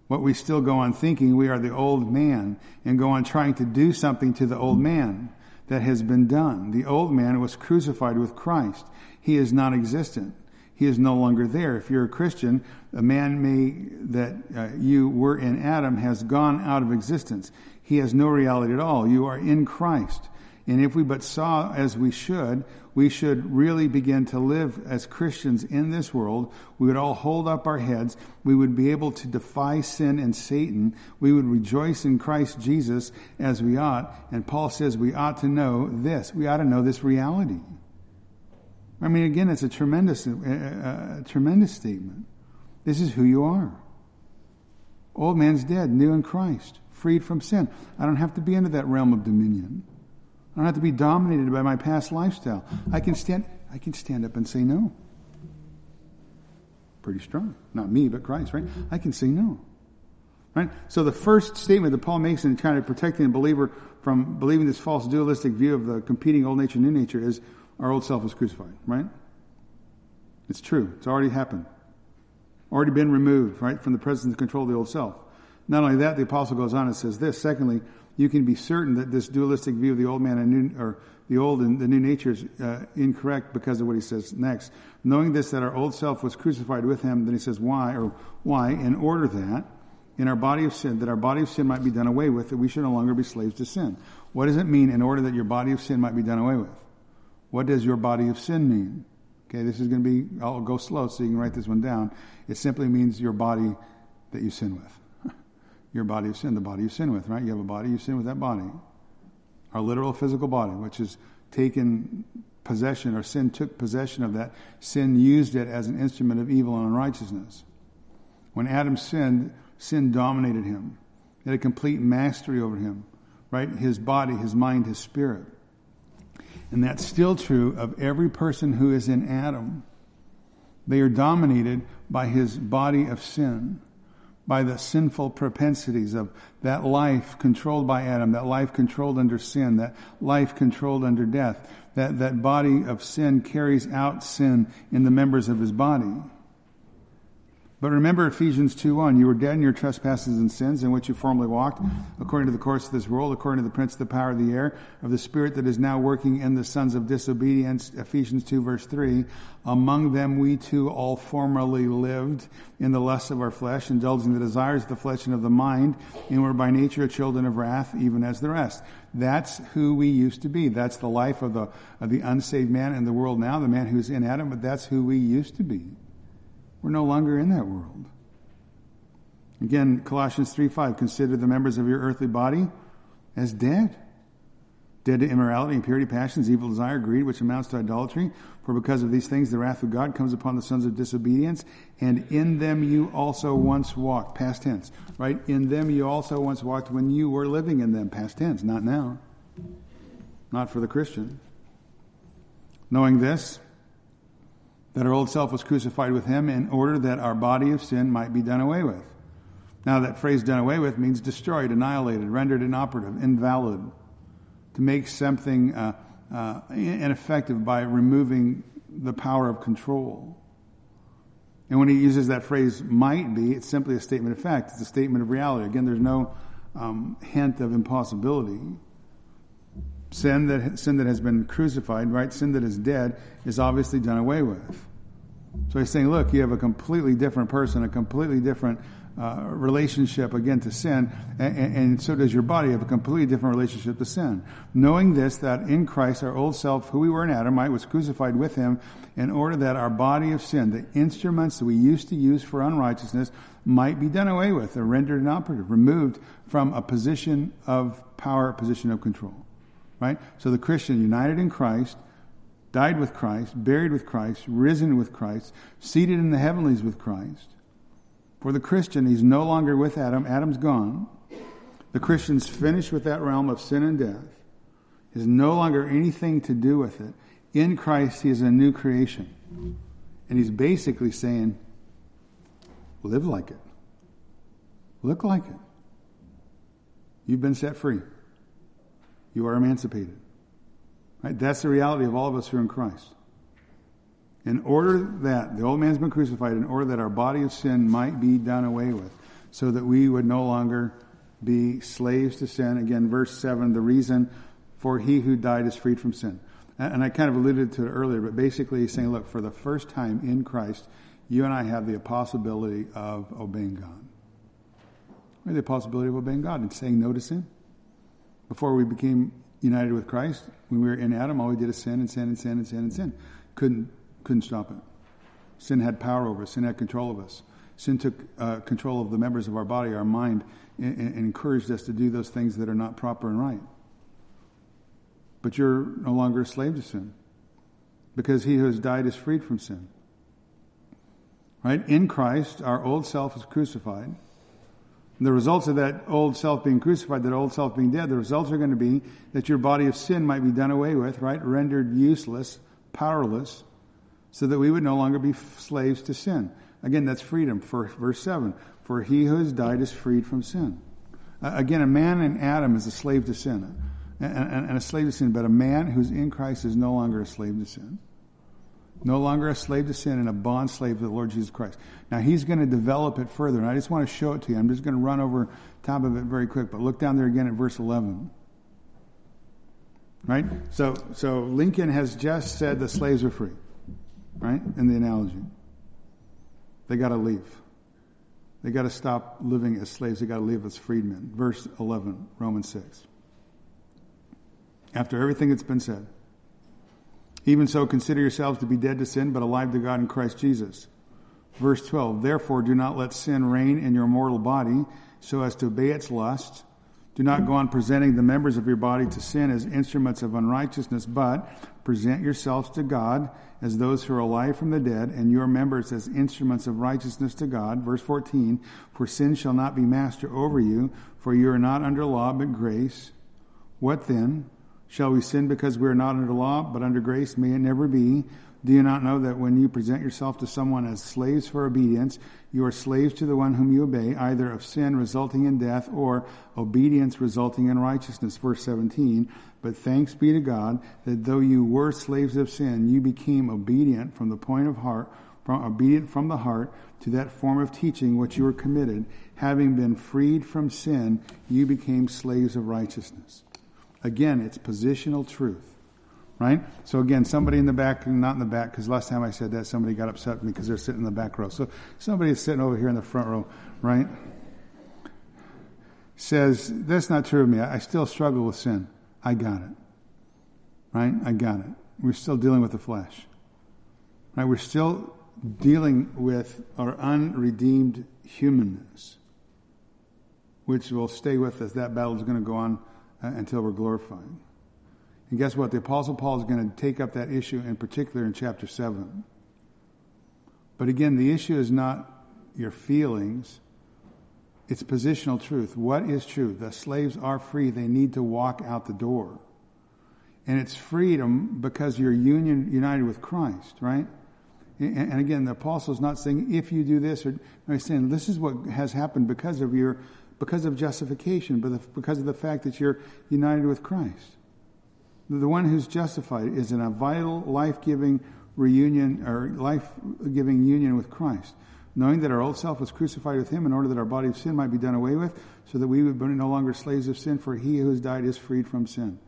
A: What we still go on thinking we are the old man and go on trying to do something to the old man that has been done. The old man was crucified with Christ. He is non existent. He is no longer there. If you're a Christian, a man may, that uh, you were in Adam has gone out of existence. He has no reality at all. You are in Christ. And if we but saw as we should, we should really begin to live as Christians in this world. We would all hold up our heads. We would be able to defy sin and Satan. We would rejoice in Christ Jesus as we ought. And Paul says we ought to know this. We ought to know this reality. I mean, again, it's a tremendous, a, a, a tremendous statement. This is who you are. Old man's dead, new in Christ, freed from sin. I don't have to be into that realm of dominion. I don't have to be dominated by my past lifestyle. I can stand, I can stand up and say no. Pretty strong. Not me, but Christ, right? I can say no. Right? So the first statement that Paul makes in kind of protecting the believer from believing this false dualistic view of the competing old nature, and new nature is our old self was crucified, right? It's true. It's already happened. Already been removed, right, from the presence and control of the old self. Not only that, the apostle goes on and says this. Secondly, you can be certain that this dualistic view of the old man and new, or the old and the new nature is uh, incorrect because of what he says next. Knowing this, that our old self was crucified with him, then he says, why, or why, in order that, in our body of sin, that our body of sin might be done away with, that we should no longer be slaves to sin. What does it mean in order that your body of sin might be done away with? What does your body of sin mean? Okay, this is going to be, I'll go slow so you can write this one down. It simply means your body that you sin with. Your body of sin, the body you sin with, right? You have a body, you sin with that body. Our literal physical body, which is taken possession, or sin took possession of that. Sin used it as an instrument of evil and unrighteousness. When Adam sinned, sin dominated him. It had a complete mastery over him, right? His body, his mind, his spirit. And that's still true of every person who is in Adam. They are dominated by his body of sin, by the sinful propensities of that life controlled by Adam, that life controlled under sin, that life controlled under death. That, that body of sin carries out sin in the members of his body. But remember Ephesians 2.1, you were dead in your trespasses and sins in which you formerly walked, according to the course of this world, according to the prince of the power of the air, of the spirit that is now working in the sons of disobedience, Ephesians 2 verse 3. Among them we too all formerly lived in the lusts of our flesh, indulging the desires of the flesh and of the mind, and were by nature children of wrath, even as the rest. That's who we used to be. That's the life of the, of the unsaved man in the world now, the man who's in Adam, but that's who we used to be. We're no longer in that world. Again, Colossians 3 5, consider the members of your earthly body as dead. Dead to immorality, impurity, passions, evil desire, greed, which amounts to idolatry. For because of these things, the wrath of God comes upon the sons of disobedience, and in them you also once walked. Past tense, right? In them you also once walked when you were living in them. Past tense, not now. Not for the Christian. Knowing this, that our old self was crucified with him in order that our body of sin might be done away with. Now, that phrase done away with means destroyed, annihilated, rendered inoperative, invalid. To make something uh, uh, ineffective by removing the power of control. And when he uses that phrase might be, it's simply a statement of fact. It's a statement of reality. Again, there's no um, hint of impossibility. Sin that, sin that has been crucified, right? Sin that is dead is obviously done away with. So he's saying, look, you have a completely different person, a completely different uh, relationship again to sin, and, and, so does your body have a completely different relationship to sin. Knowing this, that in Christ our old self, who we were in Adam, right, was crucified with him, in order that our body of sin, the instruments that we used to use for unrighteousness, might be done away with or rendered inoperative, removed from a position of power, a position of control. Right? So the Christian united in Christ died with Christ, buried with Christ, risen with Christ, seated in the heavenlies with Christ. For the Christian, he's no longer with Adam. Adam's gone. The Christian's finished with that realm of sin and death. Has no longer anything to do with it. In Christ, he is a new creation. And he's basically saying, live like it. Look like it. You've been set free. You are emancipated. Right? That's the reality of all of us who are in Christ. In order that the old man's been crucified, in order that our body of sin might be done away with, so that we would no longer be slaves to sin. Again, verse 7, the reason for he who died is freed from sin. And I kind of alluded to it earlier, but basically he's saying, look, for the first time in Christ, you and I have the possibility of obeying God. Have the possibility of obeying God and saying no to sin. Before we became united with Christ, when we were in Adam, all we did is sin and sin and sin and sin and sin. Couldn't, couldn't stop it. Sin had power over us. Sin had control of us. Sin took uh, control of the members of our body, our mind, and, and encouraged us to do those things that are not proper and right. But you're no longer a slave to sin because he who has died is freed from sin. Right? In Christ, our old self is crucified the results of that old self being crucified, that old self being dead, the results are going to be that your body of sin might be done away with, right? Rendered useless, powerless, so that we would no longer be slaves to sin. Again, that's freedom. For verse 7 For he who has died is freed from sin. Uh, again, a man in Adam is a slave to sin. And, and, and a slave to sin, but a man who's in Christ is no longer a slave to sin. No longer a slave to sin and a bond slave to the Lord Jesus Christ. Now he's going to develop it further, and I just want to show it to you. I'm just going to run over top of it very quick, but look down there again at verse 11. Right? So, so Lincoln has just said the slaves are free. Right? In the analogy. They got to leave. They got to stop living as slaves. They got to live as freedmen. Verse 11, Romans 6. After everything that's been said. Even so, consider yourselves to be dead to sin, but alive to God in Christ Jesus. Verse 12, therefore do not let sin reign in your mortal body so as to obey its lusts. Do not go on presenting the members of your body to sin as instruments of unrighteousness, but present yourselves to God as those who are alive from the dead, and your members as instruments of righteousness to God. Verse 14, for sin shall not be master over you, for you are not under law, but grace. What then? Shall we sin because we are not under law, but under grace? May it never be. Do you not know that when you present yourself to someone as slaves for obedience, you are slaves to the one whom you obey, either of sin resulting in death or obedience resulting in righteousness? Verse 17. But thanks be to God that though you were slaves of sin, you became obedient from the point of heart, from obedient from the heart to that form of teaching which you were committed. Having been freed from sin, you became slaves of righteousness. Again, it's positional truth, right? So again, somebody in the back, not in the back, because last time I said that, somebody got upset with me because they're sitting in the back row. So somebody is sitting over here in the front row, right? Says, that's not true of me. I still struggle with sin. I got it. Right? I got it. We're still dealing with the flesh. Right? We're still dealing with our unredeemed humanness, which will stay with us. That battle is going to go on uh, until we're glorified. And guess what? The Apostle Paul is going to take up that issue in particular in chapter 7. But again, the issue is not your feelings, it's positional truth. What is true? The slaves are free, they need to walk out the door. And it's freedom because you're union, united with Christ, right? And again, the apostle is not saying if you do this, or he's saying this is what has happened because of your because of justification, but because of the fact that you're united with Christ. The one who's justified is in a vital, life-giving reunion or life-giving union with Christ, knowing that our old self was crucified with Him in order that our body of sin might be done away with, so that we would be no longer slaves of sin. For He who has died is freed from sin.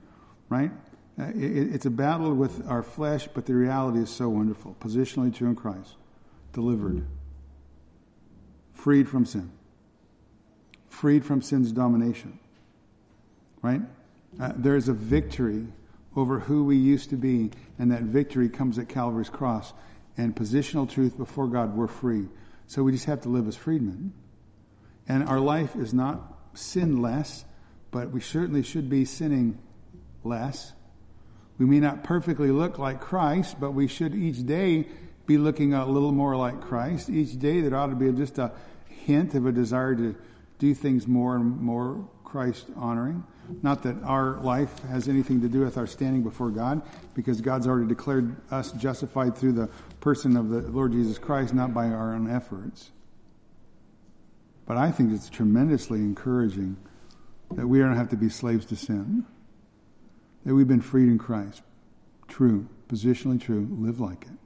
A: Right? Uh, it's a battle with our flesh, but the reality is so wonderful. Positionally true in Christ, delivered, freed from sin freed from sin's domination. Right? Uh, there's a victory over who we used to be, and that victory comes at Calvary's cross. And positional truth before God, we're free. So we just have to live as freedmen. And our life is not sinless, but we certainly should be sinning less. We may not perfectly look like Christ, but we should each day be looking a little more like Christ. Each day there ought to be just a hint of a desire to do things more and more Christ honoring. Not that our life has anything to do with our standing before God, because God's already declared us justified through the person of the Lord Jesus Christ, not by our own efforts. But I think it's tremendously encouraging that we don't have to be slaves to sin, that we've been freed in Christ. True, positionally true, live like it.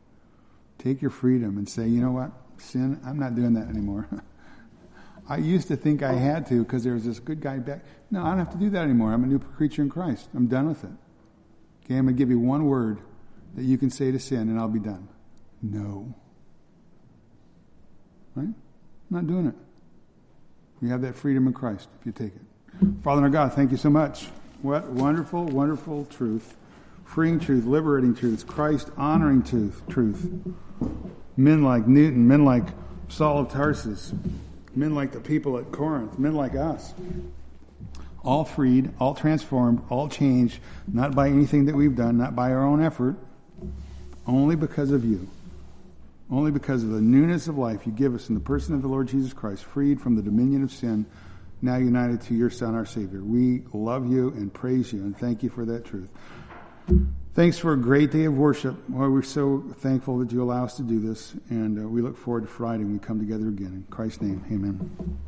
A: Take your freedom and say, you know what, sin, I'm not doing that anymore. *laughs* I used to think I had to because there was this good guy back. No, I don't have to do that anymore. I'm a new creature in Christ. I'm done with it. Okay, I'm going to give you one word that you can say to sin and I'll be done. No. Right? I'm not doing it. You have that freedom in Christ if you take it. Father our God, thank you so much. What wonderful, wonderful truth. Freeing truth, liberating truth, Christ honoring truth, truth. Men like Newton, men like Saul of Tarsus, men like the people at Corinth, men like us. All freed, all transformed, all changed, not by anything that we've done, not by our own effort, only because of you. Only because of the newness of life you give us in the person of the Lord Jesus Christ, freed from the dominion of sin, now united to your Son, our Savior. We love you and praise you and thank you for that truth. Thanks for a great day of worship. Lord, we're so thankful that you allow us to do this, and uh, we look forward to Friday when we come together again. In Christ's name, amen.